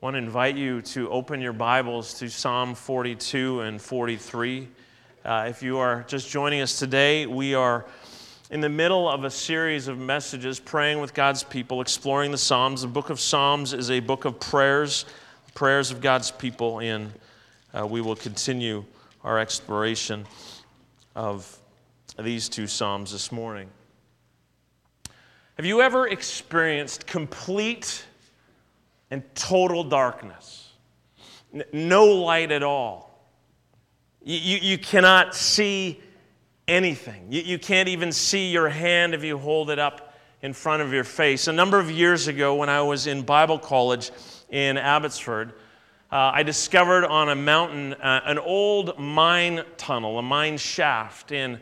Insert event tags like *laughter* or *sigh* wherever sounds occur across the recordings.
want to invite you to open your Bibles to Psalm 42 and 43. Uh, if you are just joining us today, we are in the middle of a series of messages praying with God's people, exploring the Psalms. The book of Psalms is a book of prayers, prayers of God's people, and uh, we will continue our exploration of these two Psalms this morning. Have you ever experienced complete and total darkness. No light at all. You, you, you cannot see anything. You, you can't even see your hand if you hold it up in front of your face. A number of years ago, when I was in Bible college in Abbotsford, uh, I discovered on a mountain uh, an old mine tunnel, a mine shaft in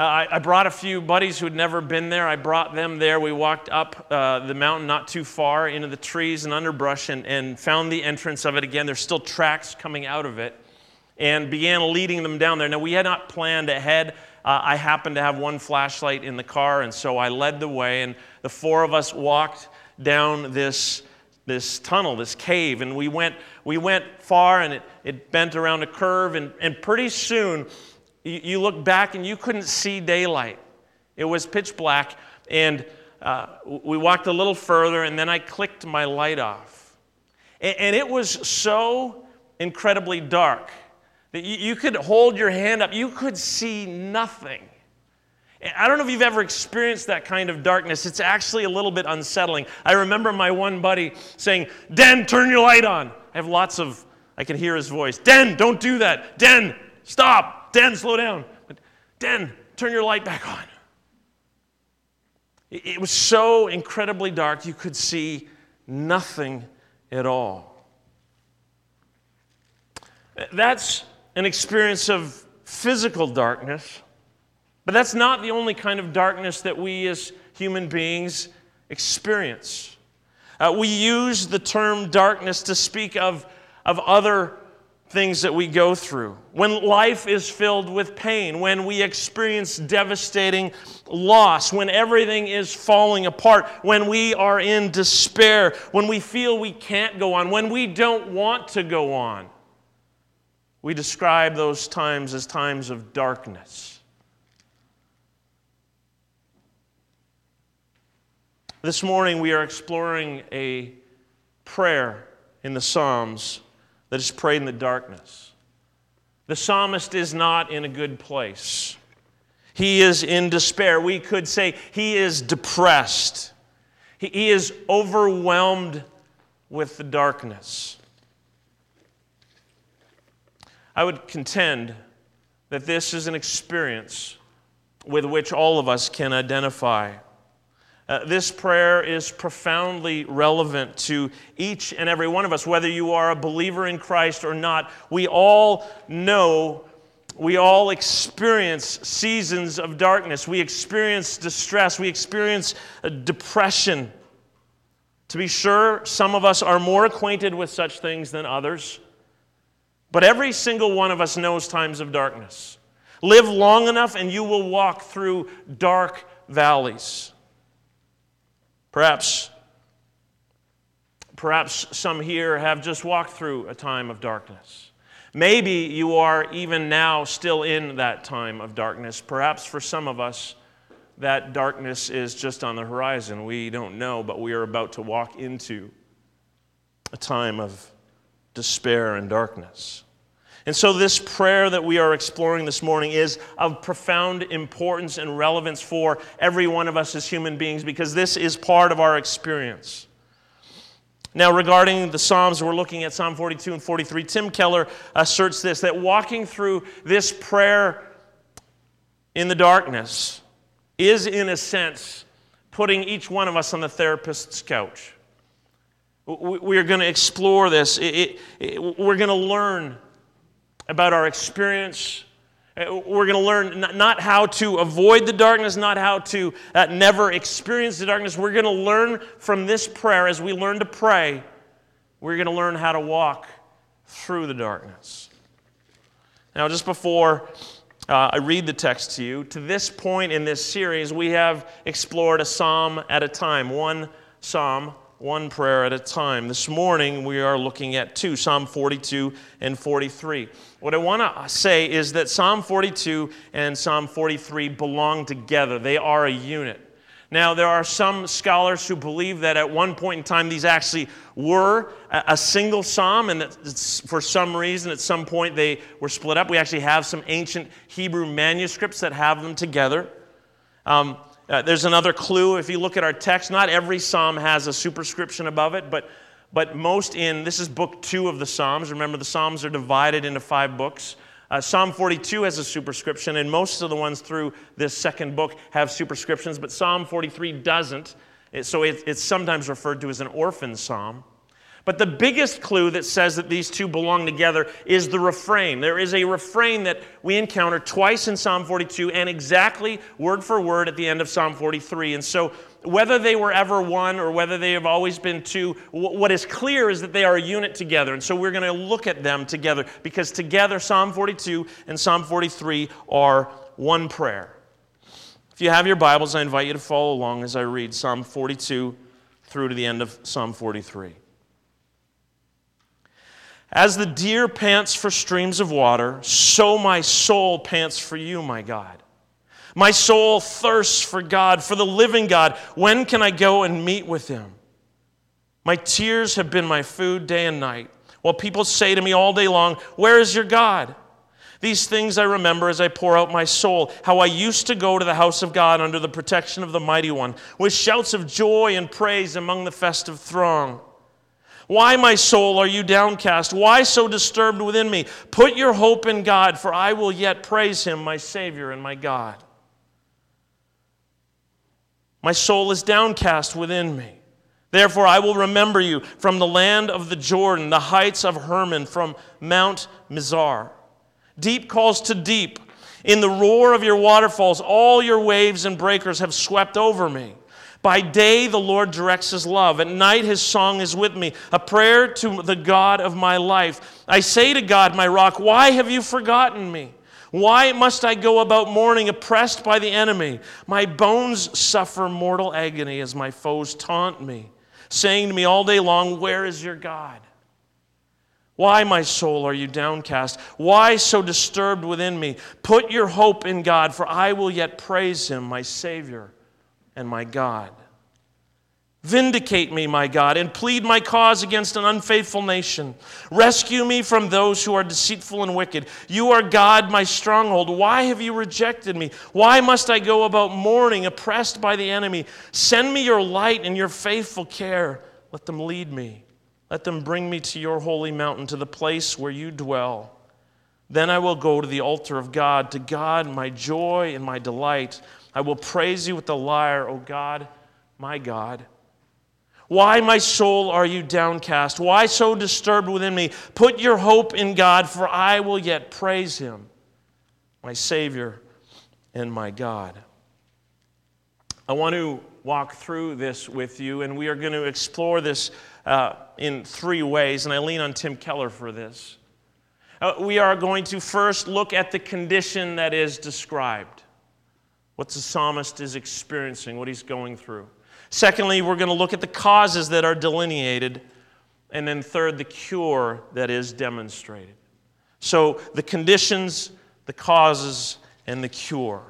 uh, I, I, brought a few buddies who had never been there. I brought them there. We walked up uh, the mountain not too far into the trees and underbrush and, and found the entrance of it again. There's still tracks coming out of it and began leading them down there. Now, we had not planned ahead. Uh, I happened to have one flashlight in the car, and so I led the way, and the four of us walked down this, this tunnel, this cave, and we went, we went far, and it, it bent around a curve, and, and pretty soon, you look back and you couldn't see daylight. It was pitch black. And uh, we walked a little further, and then I clicked my light off. And, and it was so incredibly dark that you, you could hold your hand up, you could see nothing. I don't know if you've ever experienced that kind of darkness. It's actually a little bit unsettling. I remember my one buddy saying, Den, turn your light on. I have lots of, I can hear his voice. Den, don't do that. Den, stop. Den, slow down. Den, turn your light back on. It was so incredibly dark, you could see nothing at all. That's an experience of physical darkness, but that's not the only kind of darkness that we as human beings experience. Uh, we use the term darkness to speak of, of other things that we go through, when life is filled with pain, when we experience devastating loss, when everything is falling apart, when we are in despair, when we feel we can't go on, when we don't want to go on. We describe those times as times of darkness. This morning we are exploring a prayer in the Psalms that is prayed in the darkness. The psalmist is not in a good place. He is in despair. We could say he is depressed. He is overwhelmed with the darkness. I would contend that this is an experience with which all of us can identify. Uh, this prayer is profoundly relevant to each and every one of us, whether you are a believer in Christ or not. We all know, we all experience seasons of darkness. We experience distress. We experience uh, depression. To be sure, some of us are more acquainted with such things than others. But every single one of us knows times of darkness. Live long enough and you will walk through dark valleys. Perhaps, perhaps some here have just walked through a time of darkness. Maybe you are even now still in that time of darkness. Perhaps for some of us, that darkness is just on the horizon. We don't know, but we are about to walk into a time of despair and darkness. And so, this prayer that we are exploring this morning is of profound importance and relevance for every one of us as human beings because this is part of our experience. Now, regarding the Psalms, we're looking at Psalm 42 and 43. Tim Keller uh, asserts this that walking through this prayer in the darkness is, in a sense, putting each one of us on the therapist's couch. We are going to explore this. We're going to learn about our experience. Uh, we're going to learn not how to avoid the darkness, not how to uh, never experience the darkness. We're going to learn from this prayer as we learn to pray. We're going to learn how to walk through the darkness. Now, just before uh, I read the text to you, to this point in this series, we have explored a psalm at a time, one psalm one prayer at a time. This morning we are looking at two Psalm 42 and 43. What I want to say is that Psalm 42 and Psalm 43 belong together, they are a unit. Now, there are some scholars who believe that at one point in time these actually were a single psalm, and that for some reason at some point they were split up. We actually have some ancient Hebrew manuscripts that have them together. Um, uh, there's another clue. If you look at our text, not every psalm has a superscription above it, but, but most in, this is book two of the Psalms. Remember, the Psalms are divided into five books. Uh, Psalm 42 has a superscription, and most of the ones through this second book have superscriptions, but Psalm 43 doesn't. so it, it's sometimes referred to as an orphan psalm. But the biggest clue that says that these two belong together is the refrain. There is a refrain that we encounter twice in Psalm 42 and exactly word for word at the end of Psalm 43. And so, whether they were ever one or whether they have always been two, what is clear is that they are a unit together. And so, we're going to look at them together because together, Psalm 42 and Psalm 43 are one prayer. If you have your Bibles, I invite you to follow along as I read Psalm 42 through to the end of Psalm 43. As the deer pants for streams of water, so my soul pants for you, my God. My soul thirsts for God, for the living God. When can I go and meet with him? My tears have been my food day and night, while people say to me all day long, Where is your God? These things I remember as I pour out my soul, how I used to go to the house of God under the protection of the Mighty One, with shouts of joy and praise among the festive throng. Why, my soul, are you downcast? Why so disturbed within me? Put your hope in God, for I will yet praise him, my Savior and my God. My soul is downcast within me. Therefore, I will remember you from the land of the Jordan, the heights of Hermon, from Mount Mizar. Deep calls to deep. In the roar of your waterfalls, all your waves and breakers have swept over me. By day, the Lord directs his love. At night, his song is with me, a prayer to the God of my life. I say to God, my rock, why have you forgotten me? Why must I go about mourning, oppressed by the enemy? My bones suffer mortal agony as my foes taunt me, saying to me all day long, Where is your God? Why, my soul, are you downcast? Why so disturbed within me? Put your hope in God, for I will yet praise him, my Savior and my God. Vindicate me, my God, and plead my cause against an unfaithful nation. Rescue me from those who are deceitful and wicked. You are God, my stronghold. Why have you rejected me? Why must I go about mourning, oppressed by the enemy? Send me your light and your faithful care. Let them lead me. Let them bring me to your holy mountain, to the place where you dwell. Then I will go to the altar of God, to God, my joy and my delight. I will praise you with the lyre, O God, my God. Why, my soul, are you downcast? Why so disturbed within me? Put your hope in God, for I will yet praise him, my Savior and my God. I want to walk through this with you, and we are going to explore this uh, in three ways, and I lean on Tim Keller for this. Uh, we are going to first look at the condition that is described what the psalmist is experiencing, what he's going through. Secondly, we're going to look at the causes that are delineated. And then, third, the cure that is demonstrated. So, the conditions, the causes, and the cure.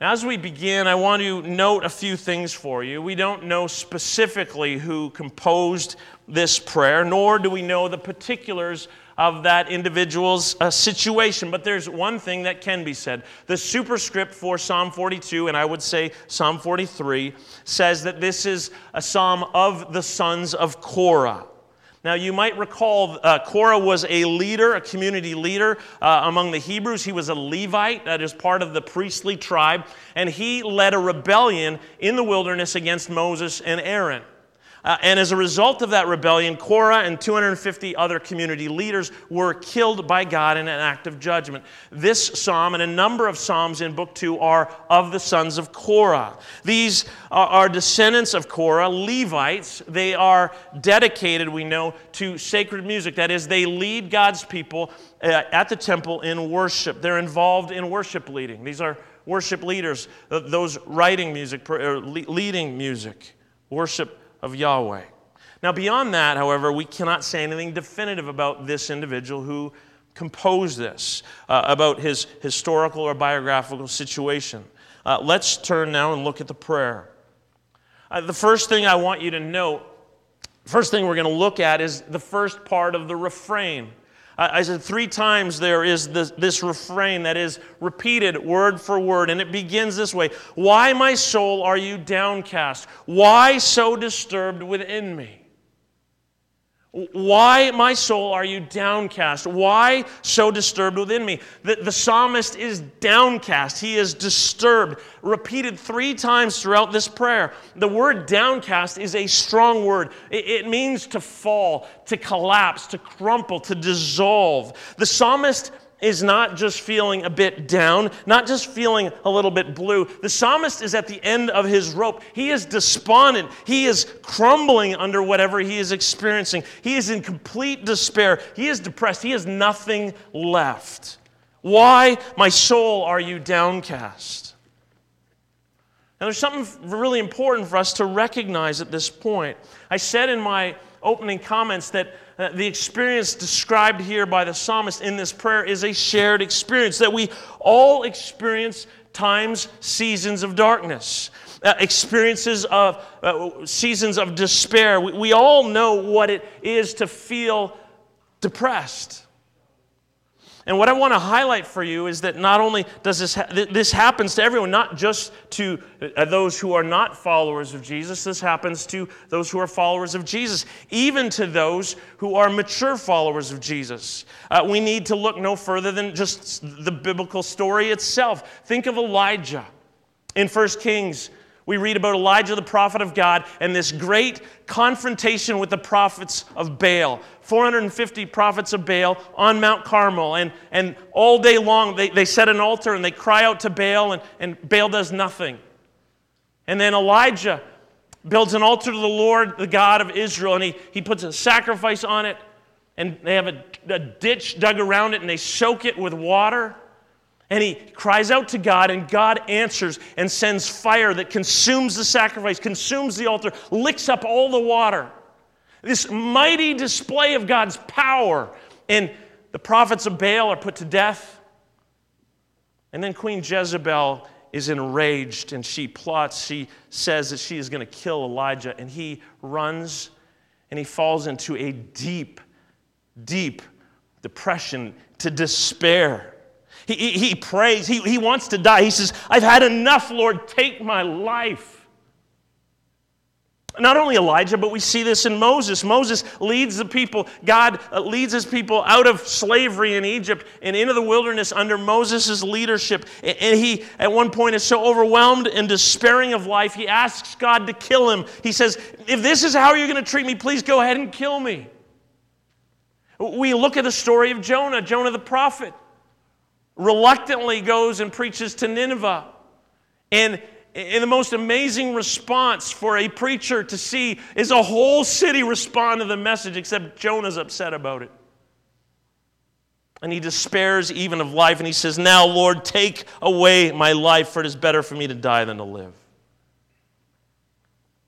As we begin, I want to note a few things for you. We don't know specifically who composed this prayer, nor do we know the particulars of that individual's uh, situation. But there's one thing that can be said. The superscript for Psalm 42, and I would say Psalm 43, says that this is a psalm of the sons of Korah. Now, you might recall uh, Korah was a leader, a community leader uh, among the Hebrews. He was a Levite, that is part of the priestly tribe, and he led a rebellion in the wilderness against Moses and Aaron. Uh, and as a result of that rebellion, Korah and 250 other community leaders were killed by God in an act of judgment. This psalm and a number of psalms in Book 2 are of the sons of Korah. These are, descendants of Korah, Levites. They are dedicated, we know, to sacred music. That is, they lead God's people uh, at the temple in worship. They're involved in worship leading. These are worship leaders, those writing music, leading music worship of Yahweh. Now, beyond that, however, we cannot say anything definitive about this individual who composed this, uh, about his historical or biographical situation. Uh, let's turn now and look at the prayer. Uh, the first thing I want you to note, first thing we're going to look at is the first part of the refrain. I said three times there is this, this, refrain that is repeated word for word, and it begins this way Why, my soul, are you downcast? Why so disturbed within me? Why, my soul, are you downcast? Why so disturbed within me? The, the, psalmist is downcast. He is disturbed, repeated three times throughout this prayer. The word downcast is a strong word. It, it means to fall, to collapse, to crumple, to dissolve. The psalmist is not just feeling a bit down, not just feeling a little bit blue. The psalmist is at the end of his rope. He is despondent. He is crumbling under whatever he is experiencing. He is in complete despair. He is depressed. He has nothing left. Why, my soul, are you downcast? Now, there's something really important for us to recognize at this point. I said in my opening comments that uh, the experience described here by the psalmist in this prayer is a shared experience, that we all experience times, seasons of darkness. Uh, experiences of uh, seasons of despair. We, we all know what it is to feel depressed. And what I want to highlight for you is that not only does this ha- this happens to everyone, not just to uh, those who are not followers of Jesus. This happens to those who are followers of Jesus, even to those who are mature followers of Jesus. Uh, we need to look no further than just the biblical story itself. Think of Elijah in 1 Kings we read about Elijah, the prophet of God, and this great confrontation with the prophets of Baal. 450 prophets of Baal on Mount Carmel. And, and all day long, they, they set an altar and they cry out to Baal, and, and Baal does nothing. And then Elijah builds an altar to the Lord, the God of Israel, and he, he puts a sacrifice on it. And they have a, a ditch dug around it, and they soak it with water. And he cries out to God, and God answers and sends fire that consumes the sacrifice, consumes the altar, licks up all the water. This mighty display of God's power. And the prophets of Baal are put to death. And then Queen Jezebel is enraged and she plots. She says that she is going to kill Elijah. And he runs and he falls into a deep, deep depression to despair. He, he, he prays. He, he wants to die. He says, I've had enough, Lord. Take my life. Not only Elijah, but we see this in Moses. Moses leads the people, God uh, leads his people out of slavery in Egypt and into the wilderness under Moses' leadership. And he, at one point, is so overwhelmed and despairing of life, he asks God to kill him. He says, If this is how you're going to treat me, please go ahead and kill me. We look at the story of Jonah, Jonah the prophet reluctantly goes and preaches to Nineveh. And in the most amazing response for a preacher to see is a whole city respond to the message, except Jonah's upset about it. And he despairs even of life, and he says, Now, Lord, take away my life, for it is better for me to die than to live.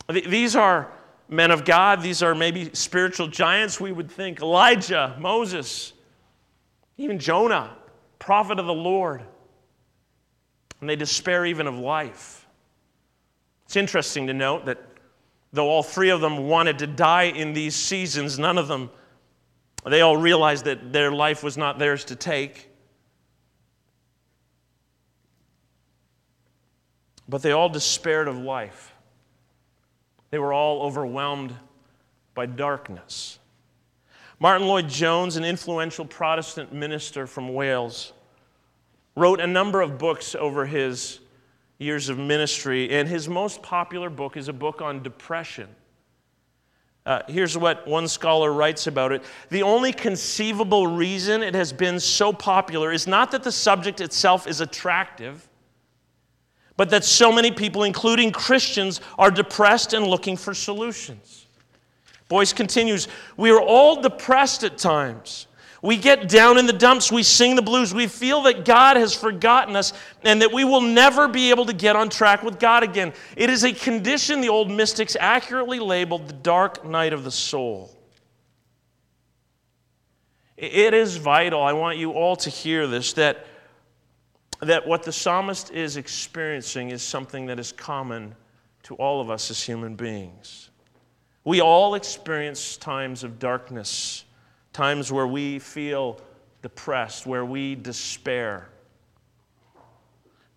These are men of God. These are maybe spiritual giants, we would think. Elijah, Moses, even Jonah prophet of the Lord. And they despair even of life. It's interesting to note that though all three of them wanted to die in these seasons, none of them, they all realized that their life was not theirs to take. But they all despaired of life. They were all overwhelmed by darkness. Martyn Lloyd-Jones, an influential Protestant minister from Wales, wrote a number of books over his years of ministry, and his most popular book is a book on depression. Uh, here's what one scholar writes about it. The only conceivable reason it has been so popular is not that the subject itself is attractive, but that so many people, including Christians, are depressed and looking for solutions. Boice continues We are all depressed at times. We get down in the dumps, we sing the blues, we feel that God has forgotten us and that we will never be able to get on track with God again. It is a condition the old mystics accurately labeled the dark night of the soul. It is vital, I want you all to hear this, that, that what the psalmist is experiencing is something that is common to all of us as human beings. We all experience times of darkness, times where we feel depressed, where we despair.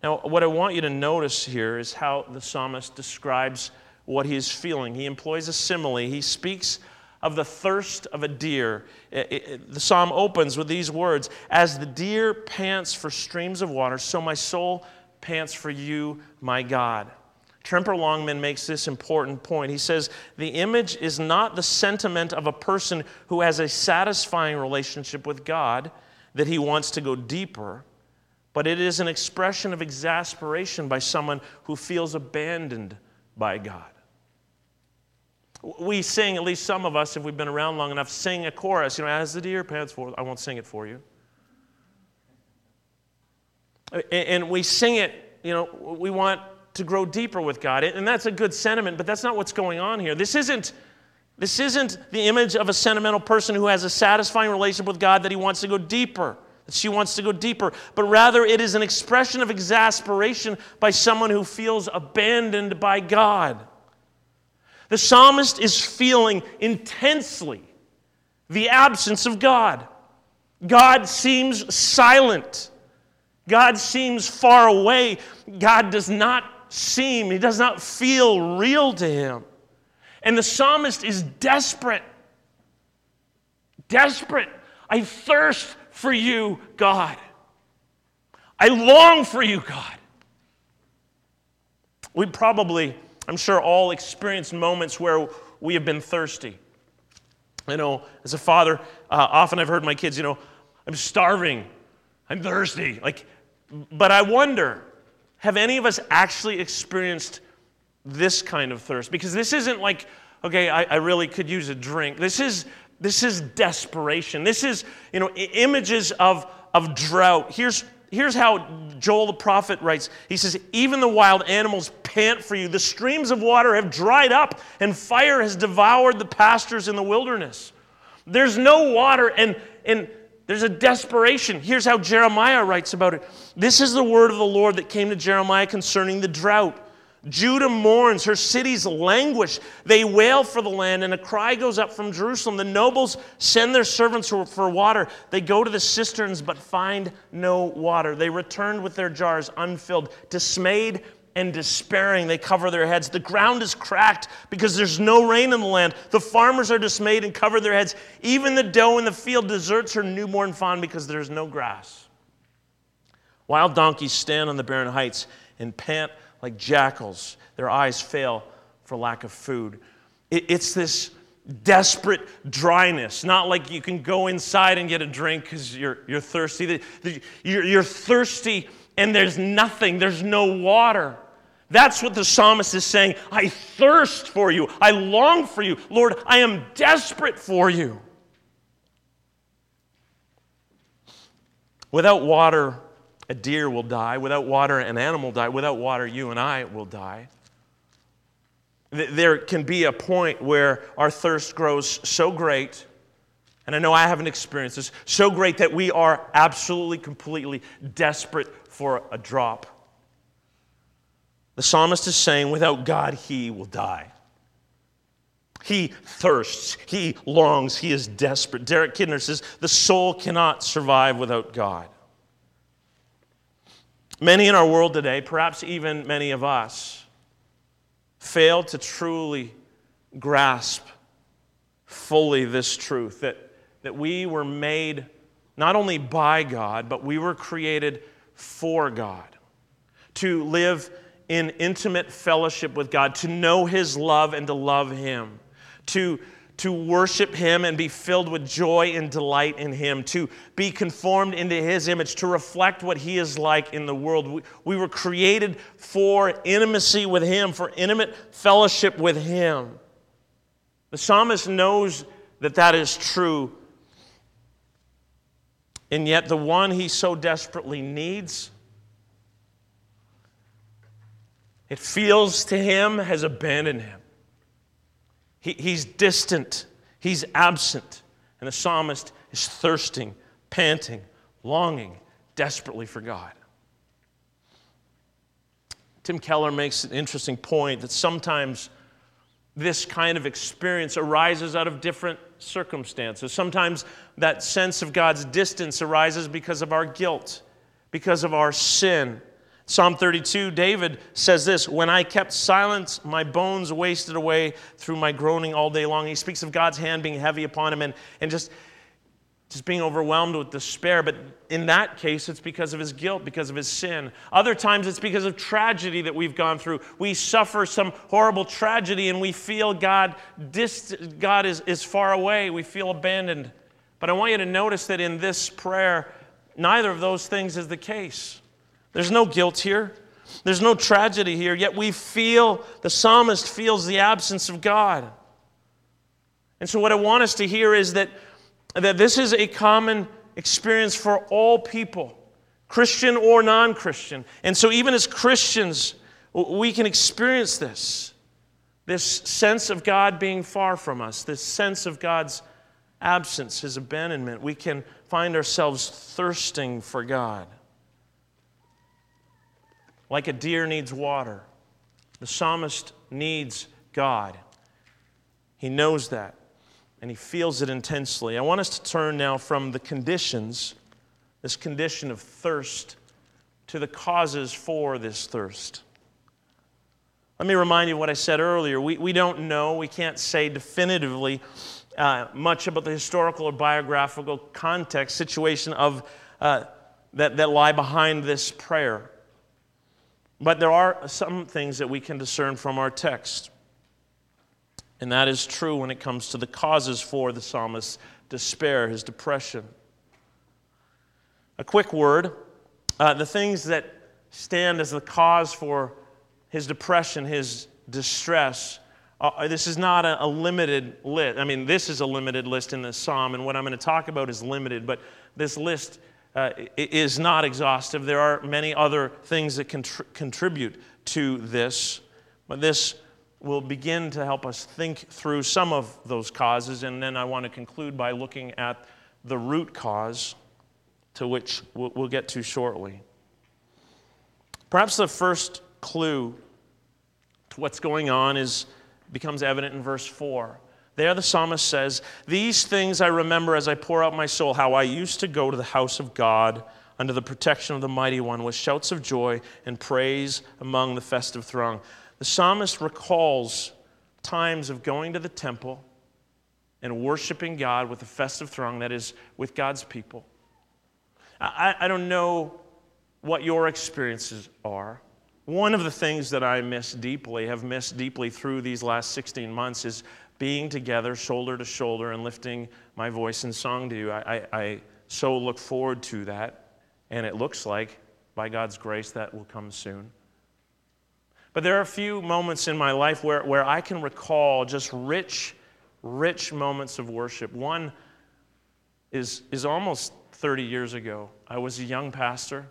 Now, what I want you to notice here is how the psalmist describes what he is feeling. He employs a simile. He speaks of the thirst of a deer. It, it, the psalm opens with these words As the deer pants for streams of water, so my soul pants for you, my God. Tremper Longman makes this important point. He says, The image is not the sentiment of a person who has a satisfying relationship with God, that he wants to go deeper, but it is an expression of exasperation by someone who feels abandoned by God. We sing, at least some of us, if we've been around long enough, sing a chorus, you know, as the deer pants forth. I won't sing it for you. And we sing it, you know, we want to grow deeper with God. And that's a good sentiment, but that's not what's going on here. This isn't, this isn't the image of a sentimental person who has a satisfying relationship with God that he wants to go deeper, that she wants to go deeper, but rather it is an expression of exasperation by someone who feels abandoned by God. The psalmist is feeling intensely the absence of God. God seems silent. God seems far away. God does not seem, he does not feel real to him. And the psalmist is desperate. Desperate. I thirst for you, God. I long for you, God. We probably I'm sure all experienced moments where we have been thirsty. You know, as a father, uh, often I've heard my kids, you know, I'm starving, I'm thirsty. Like, but I wonder, have any of us actually experienced this kind of thirst? Because this isn't like, okay, I, I really could use a drink. This is this is desperation. This is, you know, images of, of drought. Here's here's how Joel the prophet writes He says, Even the wild animals pant for you. The streams of water have dried up, and fire has devoured the pastures in the wilderness. There's no water, and, and there's a desperation. Here's how Jeremiah writes about it This is the word of the Lord that came to Jeremiah concerning the drought. Judah mourns, her cities languish. They wail for the land, and a cry goes up from Jerusalem. The nobles send their servants for water. They go to the cisterns, but find no water. They return with their jars unfilled. Dismayed and despairing, they cover their heads. The ground is cracked because there's no rain in the land. The farmers are dismayed and cover their heads. Even the doe in the field deserts her newborn fawn because there's no grass. Wild donkeys stand on the barren heights and pant like jackals. Their eyes fail for lack of food. It's this desperate dryness, not like you can go inside and get a drink because you're, you're thirsty. You're, you're thirsty and there's nothing, there's no water. That's what the psalmist is saying. I thirst for you. I long for you. Lord, I am desperate for you. Without water, a deer will die. Without water, an animal die. Without water, you and I will die. There can be a point where our thirst grows so great, and I know I haven't experienced this, so great that we are absolutely, completely desperate for a drop. The psalmist is saying, without God, he will die. He thirsts, he longs, he is desperate. Derek Kidner says, the soul cannot survive without God. Many in our world today, perhaps even many of us, fail to truly grasp fully this truth that, that we were made not only by God, but we were created for God. To live in intimate fellowship with God, to know His love and to love Him, to to worship Him and be filled with joy and delight in Him, to be conformed into His image, to reflect what He is like in the world. We, we were created for intimacy with Him, for intimate fellowship with Him. The psalmist knows that that is true. And yet, the one he so desperately needs, it feels to him, has abandoned him. He, he's distant, he's absent. And the psalmist is thirsting, panting, longing desperately for God. Tim Keller makes an interesting point that sometimes this kind of experience arises out of different circumstances. Sometimes that sense of God's distance arises because of our guilt, because of our sin. Psalm 32, David says this When I kept silence, my bones wasted away through my groaning all day long. He speaks of God's hand being heavy upon him and, and just just being overwhelmed with despair. But in that case, it's because of his guilt, because of his sin. Other times, it's because of tragedy that we've gone through. We suffer some horrible tragedy and we feel God, dist- God is, is far away. We feel abandoned. But I want you to notice that in this prayer, neither of those things is the case. There's no guilt here. There's no tragedy here, yet we feel, the psalmist feels the absence of God. And so, what I want us to hear is that that this is a common experience for all people, Christian or non Christian. And so, even as Christians, we can experience this this sense of God being far from us, this sense of God's absence, his abandonment. We can find ourselves thirsting for God. Like a deer needs water, the psalmist needs God. He knows that and he feels it intensely. I want us to turn now from the conditions, this condition of thirst, to the causes for this thirst. Let me remind you what I said earlier. We, we don't know, we can't say definitively uh, much about the historical or biographical context, situation of, uh, that, that lie behind this prayer. But there are some things that we can discern from our text. And that is true when it comes to the causes for the psalmist's despair, his depression. A quick word uh, the things that stand as the cause for his depression, his distress. Uh, this is not a, a, limited list. I mean, this is a limited list in the psalm, and what I'm going to talk about is limited, but this list uh, is not exhaustive. There are many other things that contr- contribute to this, but this will begin to help us think through some of those causes, and then I want to conclude by looking at the root cause to which we'll get to shortly. Perhaps the first clue to what's going on is becomes evident in verse 4. There the psalmist says, These things I remember as I pour out my soul, how I used to go to the house of God under the protection of the mighty one with shouts of joy and praise among the festive throng. The psalmist recalls times of going to the temple and worshiping God with a festive throng, that is, with God's people. I, I don't know what your experiences are. One of the things that I miss deeply, have missed deeply through these last 16 months, is being together, shoulder to shoulder, and lifting my voice in song to you. I, I, I so look forward to that, and it looks like, by God's grace, that will come soon. But there are a few moments in my life where, where I can recall just rich, rich moments of worship. One is, is almost 30 years ago. I was a young pastor.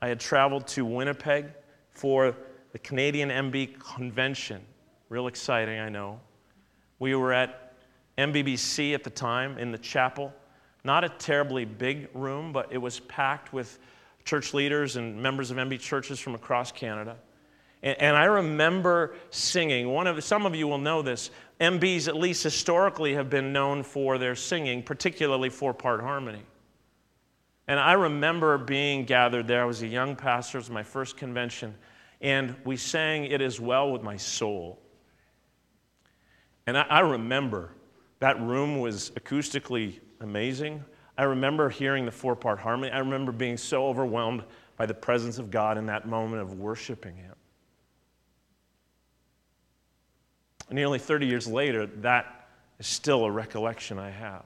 I had traveled to Winnipeg for the Canadian MB convention. Real exciting, I know. We were at MBBC at the time in the chapel. Not a terribly big room, but it was packed with church leaders and members of MB churches from across Canada. And, and I remember singing. One of some of you will know this. MBs, at least historically, have been known for their singing, particularly four-part harmony. And I remember being gathered there. I was a young pastor. It was my first convention. And we sang It Is Well With My Soul. And I, I remember that room was acoustically amazing. I remember hearing the four part harmony. I remember being so overwhelmed by the presence of God in that moment of worshiping Him. nearly 30 years later, that is still a recollection I have.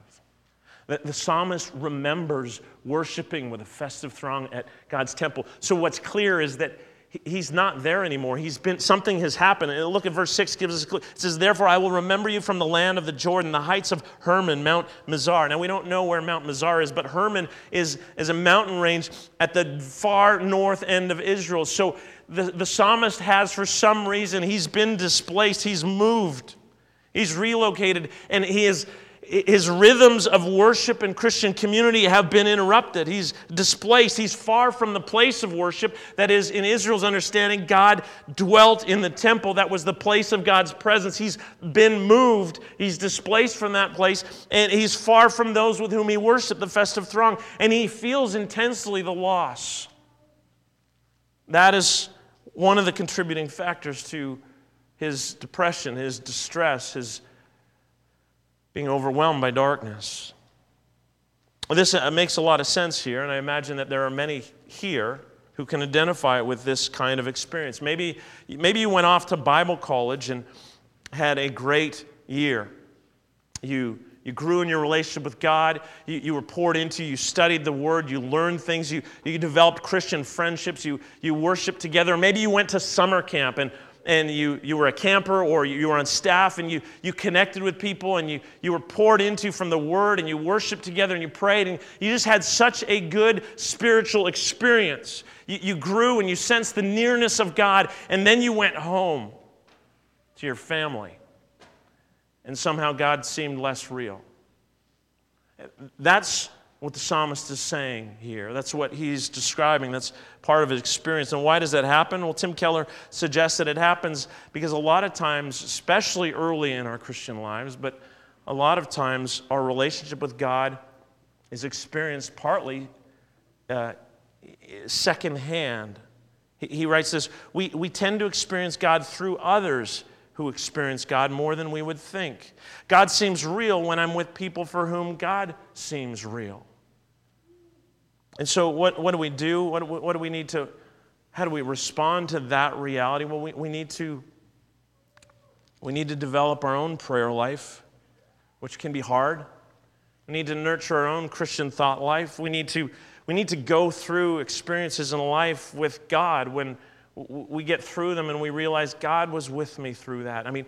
The, the psalmist remembers worshiping with a festive throng at God's temple. So, what's clear is that he's not there anymore. He's been something has happened. And look at verse 6 gives us a clue. It says, Therefore I will remember you from the land of the Jordan, the heights of Hermon, Mount Mizar. Now we don't know where Mount Mizar is, but Hermon is, is a mountain range at the far north end of Israel. So the, the psalmist has, for some reason, he's been displaced, he's moved, he's relocated, and he is his rhythms of worship and Christian community have been interrupted. He's displaced. He's far from the place of worship. That is, in Israel's understanding, God dwelt in the temple. That was the place of God's presence. He's been moved. He's displaced from that place, and he's far from those with whom he worshiped, the festive throng, and he feels intensely the loss. That is one of the contributing factors to his depression, his distress, his being overwhelmed by darkness. This uh, makes a lot of sense here, and I imagine that there are many here who can identify with this kind of experience. Maybe, maybe you went off to Bible college and had a great year. You, you grew in your relationship with God, you, you were poured into, you studied the Word, you learned things, you, you developed Christian friendships, you, you worshiped together. Maybe you went to summer camp and and you, you were a camper or you were on staff and you, you connected with people and you, you were poured into from the word and you worshiped together and you prayed and you just had such a good spiritual experience. You, you grew and you sensed the nearness of God and then you went home to your family and somehow God seemed less real. That's what the psalmist is saying here. That's what he's describing. That's part of his experience. And why does that happen? Well, Tim Keller suggests that it happens because a lot of times, especially early in our Christian lives, but a lot of times our relationship with God is experienced partly uh, secondhand. He, he writes this we, we tend to experience God through others who experience God more than we would think. God seems real when I'm with people for whom God seems real. And so, what, what do we do? What, what do we need to, how do we respond to that reality? Well, we, we, need to, we need to develop our own prayer life, which can be hard. We need to nurture our own Christian thought life. We need to, we need to go through experiences in life with God when we get through them and we realize God was with me through that. I mean,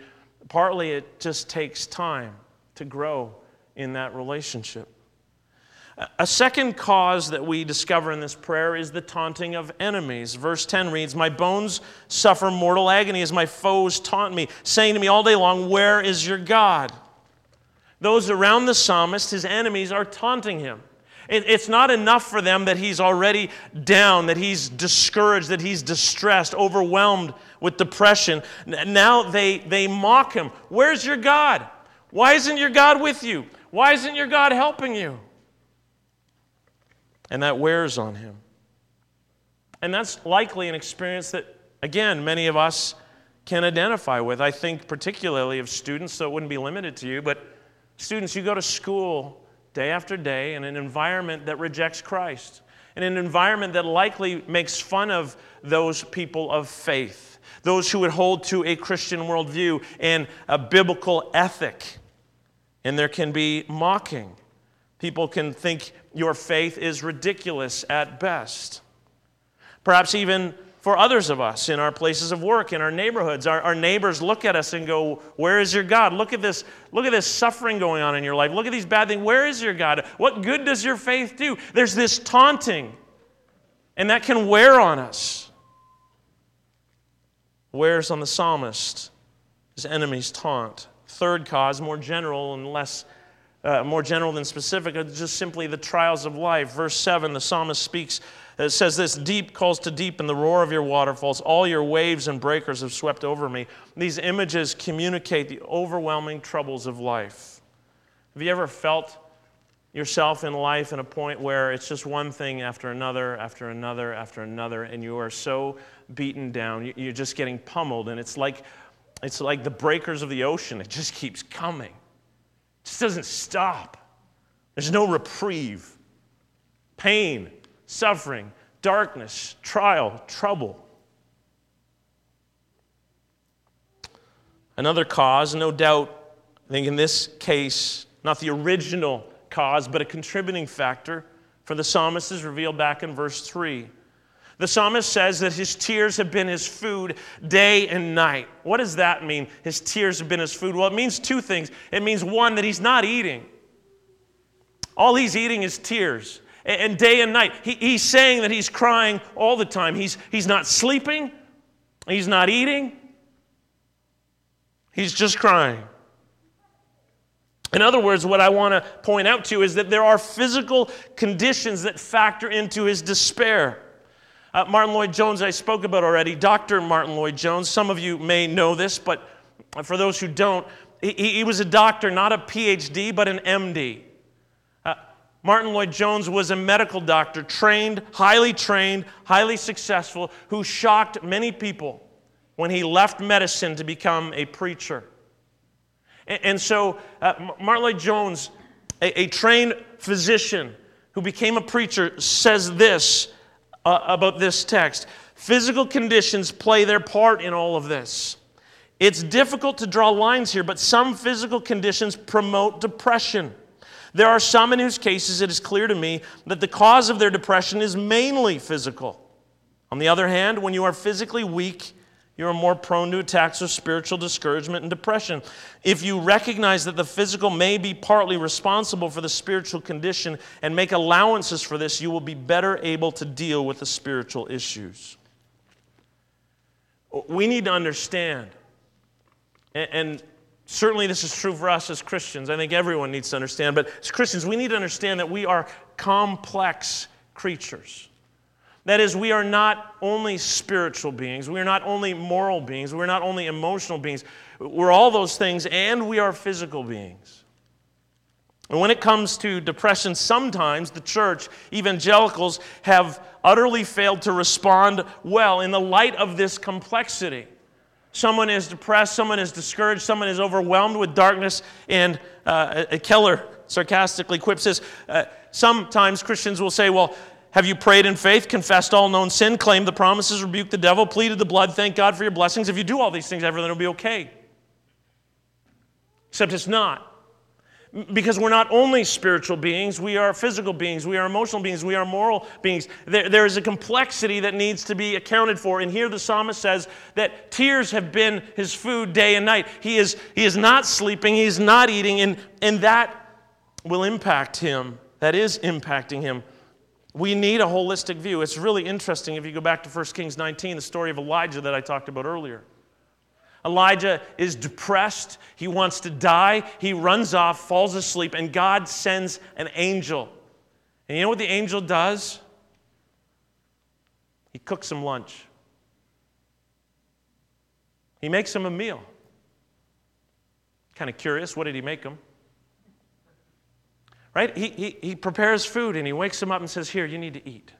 partly it just takes time to grow in that relationship. A second cause that we discover in this prayer is the taunting of enemies. Verse 10 reads, My bones suffer mortal agony as my foes taunt me, saying to me all day long, Where is your God? Those around the psalmist, his enemies, are taunting him. It's not enough for them that he's already down, that he's discouraged, that he's distressed, overwhelmed with depression. Now they, they mock him. Where's your God? Why isn't your God with you? Why isn't your God helping you? and that wears on him. And that's likely an experience that, again, many of us can identify with. I think particularly of students, so it wouldn't be limited to you, but students, you go to school day after day in an environment that rejects Christ, in an environment that likely makes fun of those people of faith, those who would hold to a Christian worldview and a biblical ethic. And there can be mocking. People can think your faith is ridiculous at best. Perhaps even for others of us in our places of work, in our neighborhoods, our, our, neighbors look at us and go, Where is your God? Look at this, look at this suffering going on in your life. Look at these bad things. Where is your God? What good does your faith do? There's this taunting, and that can wear on us. Wears on the psalmist. His enemies taunt. Third cause, more general and less uh, more general than specific, just simply the trials of life. Verse 7, the psalmist speaks, it says this Deep calls to deep in the roar of your waterfalls. All your waves and breakers have swept over me. These images communicate the overwhelming troubles of life. Have you ever felt yourself in life in a point where it's just one thing after another, after another, after another, and you are so beaten down? You're just getting pummeled, and it's like, it's like the breakers of the ocean. It just keeps coming just doesn't stop. There's no reprieve. Pain, suffering, darkness, trial, trouble. Another cause, no doubt, I think in this case, not the original cause, but a contributing factor for the psalmist is revealed back in verse 3. The psalmist says that his tears have been his food day and night. What does that mean? His tears have been his food. Well, it means two things. It means one, that he's not eating, all he's eating is tears. And day and night, he, he's saying that he's crying all the time. He's, he's not sleeping, he's not eating, he's just crying. In other words, what I want to point out to you is that there are physical conditions that factor into his despair. Uh, Martyn Lloyd-Jones, I spoke about already. Dr. Martyn Lloyd-Jones, some of you may know this, but for those who don't, he, he was a doctor, not a PhD, but an MD. Uh, Martyn Lloyd-Jones was a medical doctor, trained, highly trained, highly successful, who shocked many people when he left medicine to become a preacher. And, and so, uh, Martyn Lloyd-Jones, a, a trained physician who became a preacher, says this uh, about this text. Physical conditions play their part in all of this. It's difficult to draw lines here, but some physical conditions promote depression. There are some in whose cases it is clear to me that the cause of their depression is mainly physical. On the other hand, when you are physically weak, you are more prone to attacks of spiritual discouragement and depression. If you recognize that the physical may be partly responsible for the spiritual condition and make allowances for this, you will be better able to deal with the spiritual issues. We need to understand, and certainly this is true for us as Christians. I think everyone needs to understand, but as Christians, we need to understand that we are complex creatures. That is, we are not only spiritual beings, we are not only moral beings, we're not only emotional beings. We're all those things, and we are physical beings. And when it comes to depression, sometimes the church, evangelicals, have utterly failed to respond well in the light of this complexity. Someone is depressed, someone is discouraged, someone is overwhelmed with darkness, and uh, Keller sarcastically quips this. Uh, sometimes Christians will say, Well, have you prayed in faith, confessed all known sin, claimed the promises, rebuked the devil, pleaded the blood, thank God for your blessings? If you do all these things, everything will be okay. Except it's not. Because we're not only spiritual beings, we are physical beings, we are emotional beings, we are moral beings. There, there is a complexity that needs to be accounted for. And here the psalmist says that tears have been his food day and night. He is, he is not sleeping, he is not eating, and, and that will impact him. That is impacting him. We need a holistic view. It's really interesting if you go back to 1 Kings 19, the story of Elijah that I talked about earlier. Elijah is depressed. He wants to die. He runs off, falls asleep, and God sends an angel. And you know what the angel does? He cooks him lunch, he makes him a meal. Kind of curious, what did he make him? right? He, he, he prepares food and he wakes him up and says, Here, you need to eat.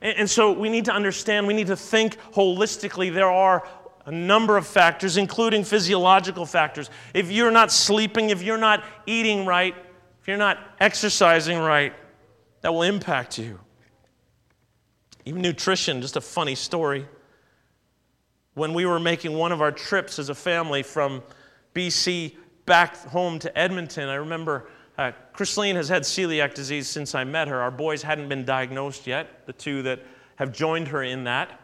And so we need to understand, we need to think holistically. There are a number of factors, including physiological factors. If you're not sleeping, if you're not eating right, if you're not exercising right, that will impact you. Even nutrition, just a funny story. When we were making one of our trips as a family from BC back home to Edmonton, I remember uh, Chrisleen has had celiac disease since I met her. Our boys hadn't been diagnosed yet, the two that have joined her in that.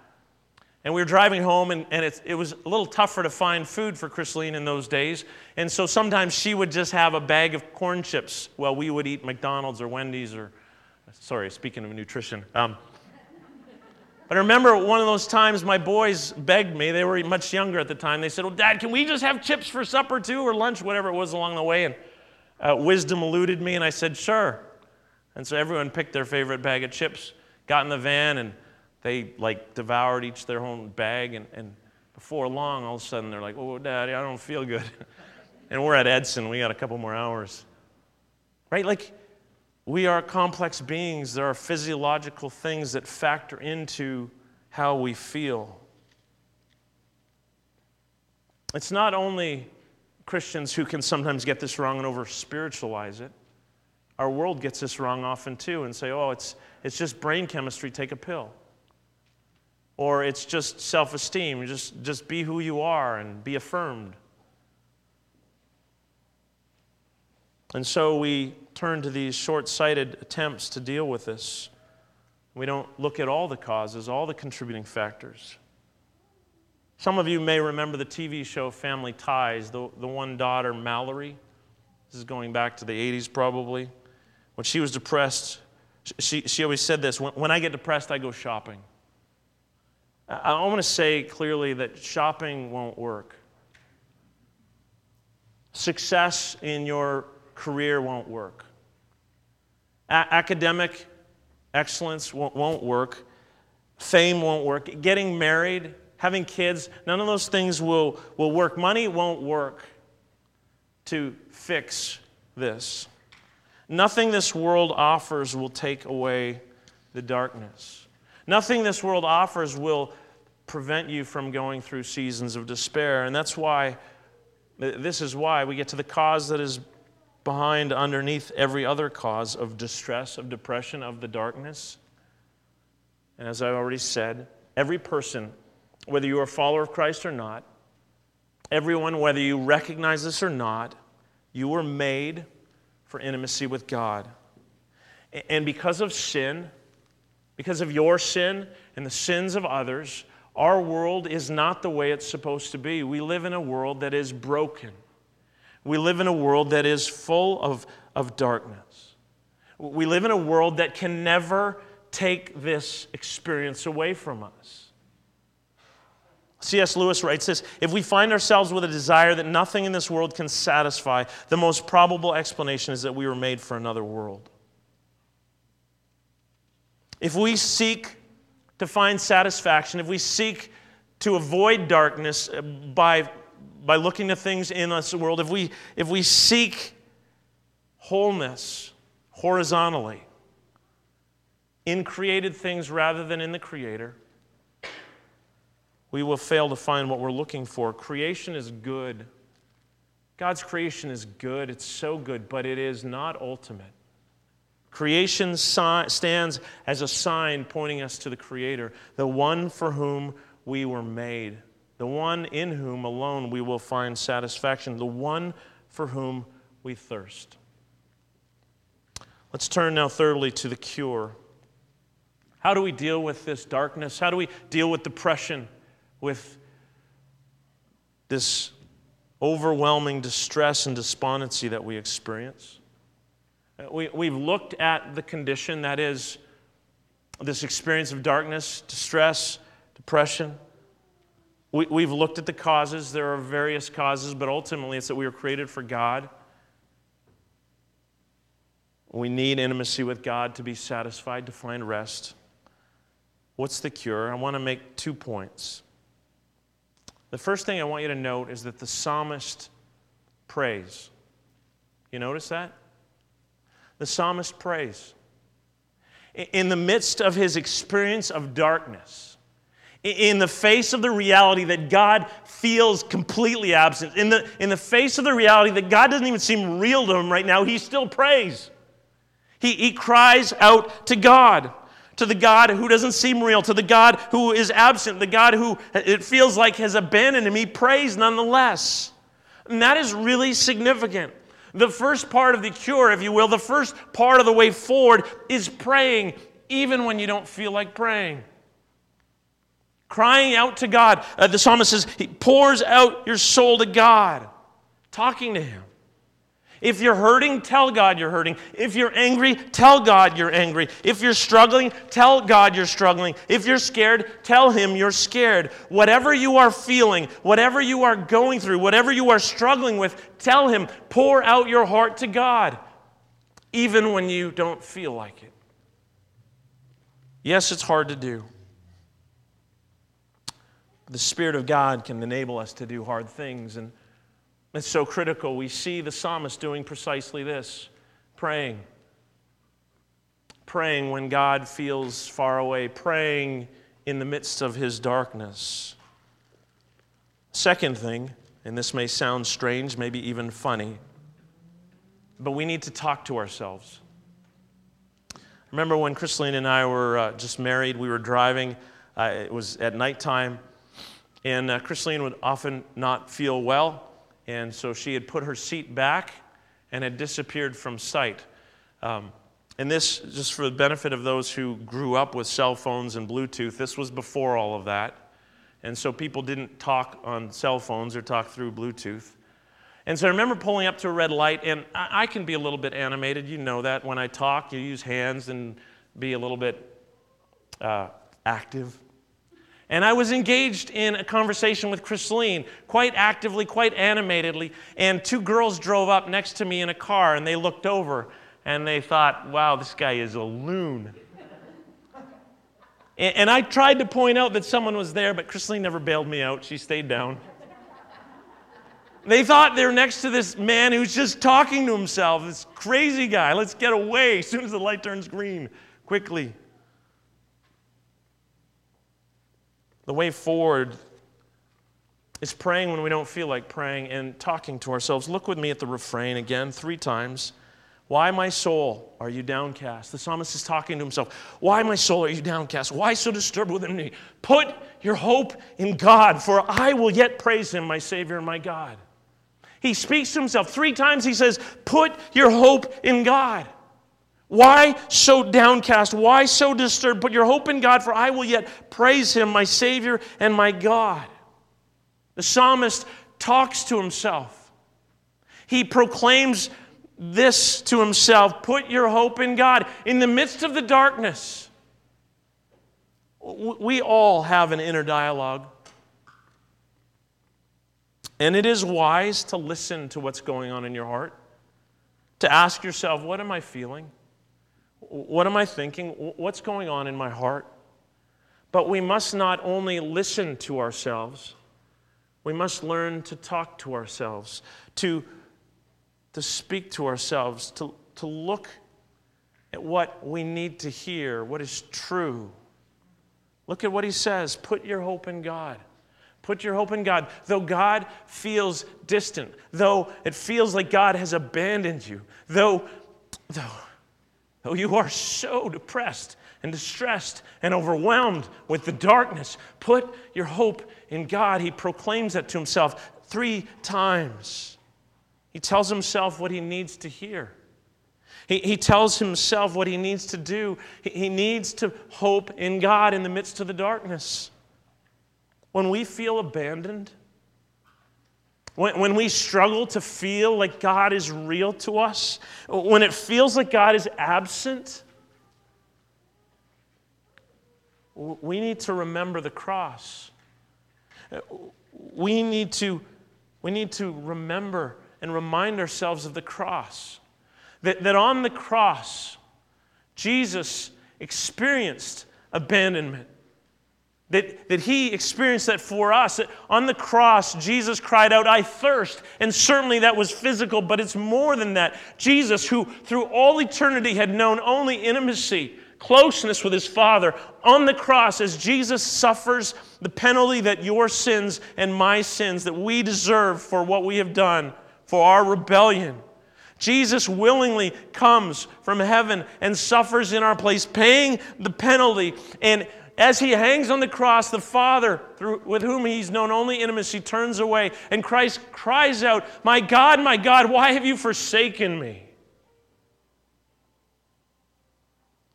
And we were driving home, and, and it, it was a little tougher to find food for Chrisleen in those days. And so sometimes she would just have a bag of corn chips while we would eat McDonald's or Wendy's or, sorry, speaking of nutrition. Um, but I remember one of those times my boys begged me, they were much younger at the time. They said, Well, Dad, can we just have chips for supper too, or lunch, whatever it was along the way? And uh, wisdom eluded me, and I said, sure. And so everyone picked their favorite bag of chips, got in the van, and they like devoured each their own bag. And, and before long, all of a sudden, they're like, oh, Daddy, I don't feel good. *laughs* and we're at Edson, we got a couple more hours. Right? Like, we are complex beings. There are physiological things that factor into how we feel. It's not only Christians who can sometimes get this wrong and over spiritualize it. Our world gets this wrong often too and say, oh, it's, it's just brain chemistry, take a pill. Or it's just self esteem, just, just be who you are and be affirmed. And so we turn to these short sighted attempts to deal with this. We don't look at all the causes, all the contributing factors. Some of you may remember the TV show Family Ties, the, the one daughter, Mallory. This is going back to the 80s probably. When she was depressed, she, she always said this when, when I get depressed, I go shopping. I, want to say clearly that shopping won't work. Success in your career won't work. A- academic excellence won't, won't work. Fame won't work. Getting married, having kids, none of those things will, will work. Money won't work to fix this. Nothing this world offers will take away the darkness. Nothing this world offers will prevent you from going through seasons of despair. And that's why, this is why we get to the cause that is behind, underneath every other cause of distress, of depression, of the darkness. And as I've already said, every person, whether you are a follower of Christ or not, everyone, whether you recognize this or not, you were made for intimacy with God. And because of sin, because of your sin and the sins of others, our world is not the way it's supposed to be. We live in a world that is broken. We live in a world that is full of, of darkness. We live in a world that can never take this experience away from us. C.S. Lewis writes this If we find ourselves with a desire that nothing in this world can satisfy, the most probable explanation is that we were made for another world. If we seek to find satisfaction, if we seek to avoid darkness uh, by by looking to things in this world, if we, if we seek wholeness horizontally in created things rather than in the Creator, we will fail to find what we're looking for. Creation is good. God's creation is good. It's so good, but it is not ultimate. Creation stands as a sign pointing us to the Creator, the one for whom we were made the one in whom alone we will find satisfaction, the one for whom we thirst. Let's turn now, thirdly, to the cure. How do we deal with this darkness? How do we deal with depression, with this overwhelming distress and despondency that we experience? Uh, we, we've looked at the condition that is this experience of darkness, distress, depression. We, we've looked at the causes. There are various causes, but ultimately it's that we were created for God. We need intimacy with God to be satisfied, to find rest. What's the cure? I want to make two points. The first thing I want you to note is that the psalmist prays. You notice that? The psalmist prays. In the midst of his experience of darkness, in the face of the reality that God feels completely absent, in the, in the face of the reality that God doesn't even seem real to him right now, he still prays. He, he cries out to God, to the God who doesn't seem real, to the God who is absent, the God who it feels like has abandoned him. He prays nonetheless. And that is really significant. The first part of the cure, if you will, the first part of the way forward is praying, even when you don't feel like praying crying out to God. Uh, the psalmist says, He pours out your soul to God, talking to Him. If you're hurting, tell God you're hurting. If you're angry, tell God you're angry. If you're struggling, tell God you're struggling. If you're scared, tell Him you're scared. Whatever you are feeling, whatever you are going through, whatever you are struggling with, tell Him. Pour out your heart to God, even when you don't feel like it. Yes, it's hard to do the Spirit of God can enable us to do hard things. And it's so critical. We see the psalmist doing precisely this praying. Praying when God feels far away, praying in the midst of his darkness. Second thing, and this may sound strange, maybe even funny, but we need to talk to ourselves. Remember when Chrisleen and I were uh, just married, we were driving, uh, it was at nighttime and uh, would often not feel well, and so she had put her seat back and had disappeared from sight. Um, and this, just for the benefit of those who grew up with cell phones and Bluetooth, this was before all of that. And so people didn't talk on cell phones or talk through Bluetooth. And so I remember pulling up to a red light, and I, can be a little bit animated. You know that. When I talk, you use hands and be a little bit uh, active. And I was engaged in a conversation with Chrisleen quite actively, quite animatedly. And two girls drove up next to me in a car, and they looked over and they thought, wow, this guy is a loon. and, and I tried to point out that someone was there, but Chrisleen never bailed me out. She stayed down. They thought they're next to this man who's just talking to himself, this crazy guy. Let's get away as soon as the light turns green, quickly. The way forward is praying when we don't feel like praying and talking to ourselves. Look with me at the refrain again, three times. Why, my soul, are you downcast? The psalmist is talking to himself. Why, my soul, are you downcast? Why so disturbed within me? Put your hope in God, for I will yet praise him, my Savior and my God. He speaks to himself. Three times he says, Put your hope in God. Why so downcast? Why so disturbed? Put your hope in God, for I will yet praise him, my Savior and my God. The psalmist talks to himself. He proclaims this to himself Put your hope in God. In the midst of the darkness, we all have an inner dialogue. And it is wise to listen to what's going on in your heart, to ask yourself, what am I feeling? What am I thinking? What's going on in my heart? But we must not only listen to ourselves, we must learn to talk to ourselves, to, to speak to ourselves, to, to look at what we need to hear, what is true. Look at what he says put your hope in God. Put your hope in God. Though God feels distant, though it feels like God has abandoned you, though, though, though you are so depressed and distressed and overwhelmed with the darkness, put your hope in God. He proclaims that to himself three times. He tells himself what he needs to hear. He, he tells himself what he needs to do. He, he needs to hope in God in the midst of the darkness. When we feel abandoned, when, when we struggle to feel like God is real to us, when it feels like God is absent, we need to remember the cross. We need to, we need to remember and remind ourselves of the cross. That, that on the cross, Jesus experienced abandonment. That, that he experienced that for us. That on the cross, Jesus cried out, I thirst. And certainly that was physical, but it's more than that. Jesus, who through all eternity had known only intimacy, closeness with his Father, on the cross, as Jesus suffers the penalty that your sins and my sins, that we deserve for what we have done, for our rebellion. Jesus willingly comes from heaven and suffers in our place, paying the penalty. And as he hangs on the cross, the Father, through, with whom he's known only intimacy, turns away, and Christ cries out, My God, my God, why have you forsaken me?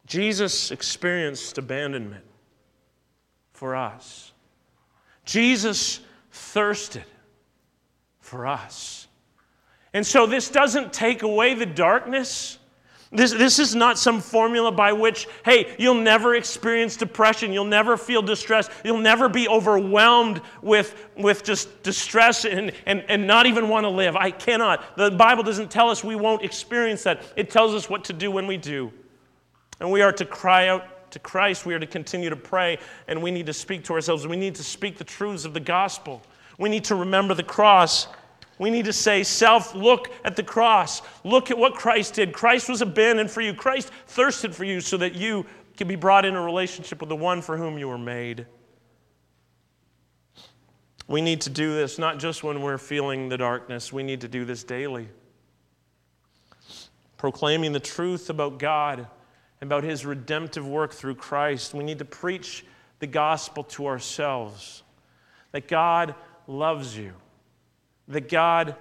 Jesus experienced abandonment for us. Jesus thirsted for us. And so this doesn't take away the darkness. This, this is not some formula by which, hey, you'll never experience depression, you'll never feel distress, you'll never be overwhelmed with, with just distress and, and, and not even want to live. I cannot. The Bible doesn't tell us we won't experience that, it tells us what to do when we do. And we are to cry out to Christ, we are to continue to pray, and we need to speak to ourselves. We need to speak the truths of the gospel. We need to remember the cross we need to say, Self, look at the cross. Look at what Christ did. Christ was abandoned for you, Christ thirsted for you so that you can be brought in a relationship with the one for whom you were made. We need to do this not just when we're feeling the darkness, we need to do this daily. Proclaiming the truth about God, about His redemptive work through Christ. We need to preach the gospel to ourselves that God loves you that God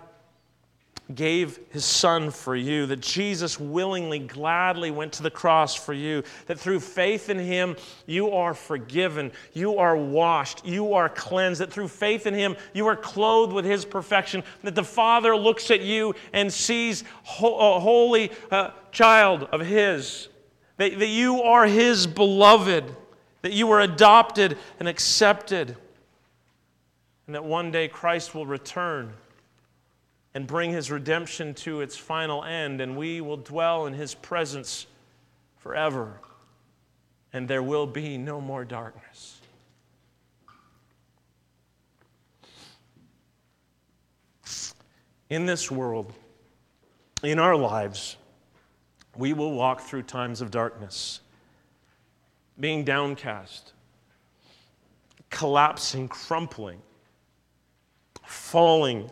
gave his son for you, that Jesus willingly, gladly went to the cross for you, that through faith in him you are forgiven, you are washed, you are cleansed, that through faith in him you are clothed with his perfection, that the Father looks at you and sees a holy uh, child of his, that, that you are his beloved, that you were adopted and accepted, and that one day Christ will return and bring his redemption to its final end, and we will dwell in his presence forever, and there will be no more darkness. In this world, in our lives, we will walk through times of darkness, being downcast, collapsing, crumpling, falling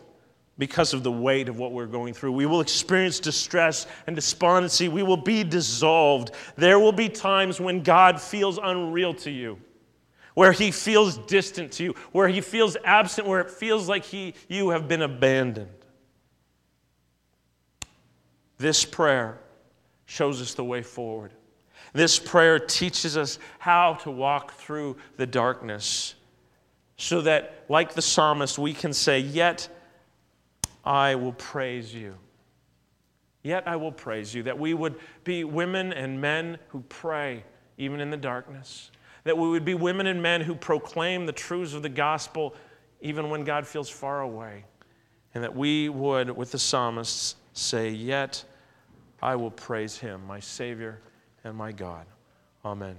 because of the weight of what we're going through. We will experience distress and despondency. We will be dissolved. There will be times when God feels unreal to you, where He feels distant to you, where He feels absent, where it feels like he, you have been abandoned. This prayer shows us the way forward. This prayer teaches us how to walk through the darkness so that, like the psalmist, we can say, Yet I will praise you. Yet I will praise you. That we would be women and men who pray even in the darkness. That we would be women and men who proclaim the truths of the gospel even when God feels far away. And that we would, with the psalmists, say, Yet I will praise him, my Savior and my God. Amen.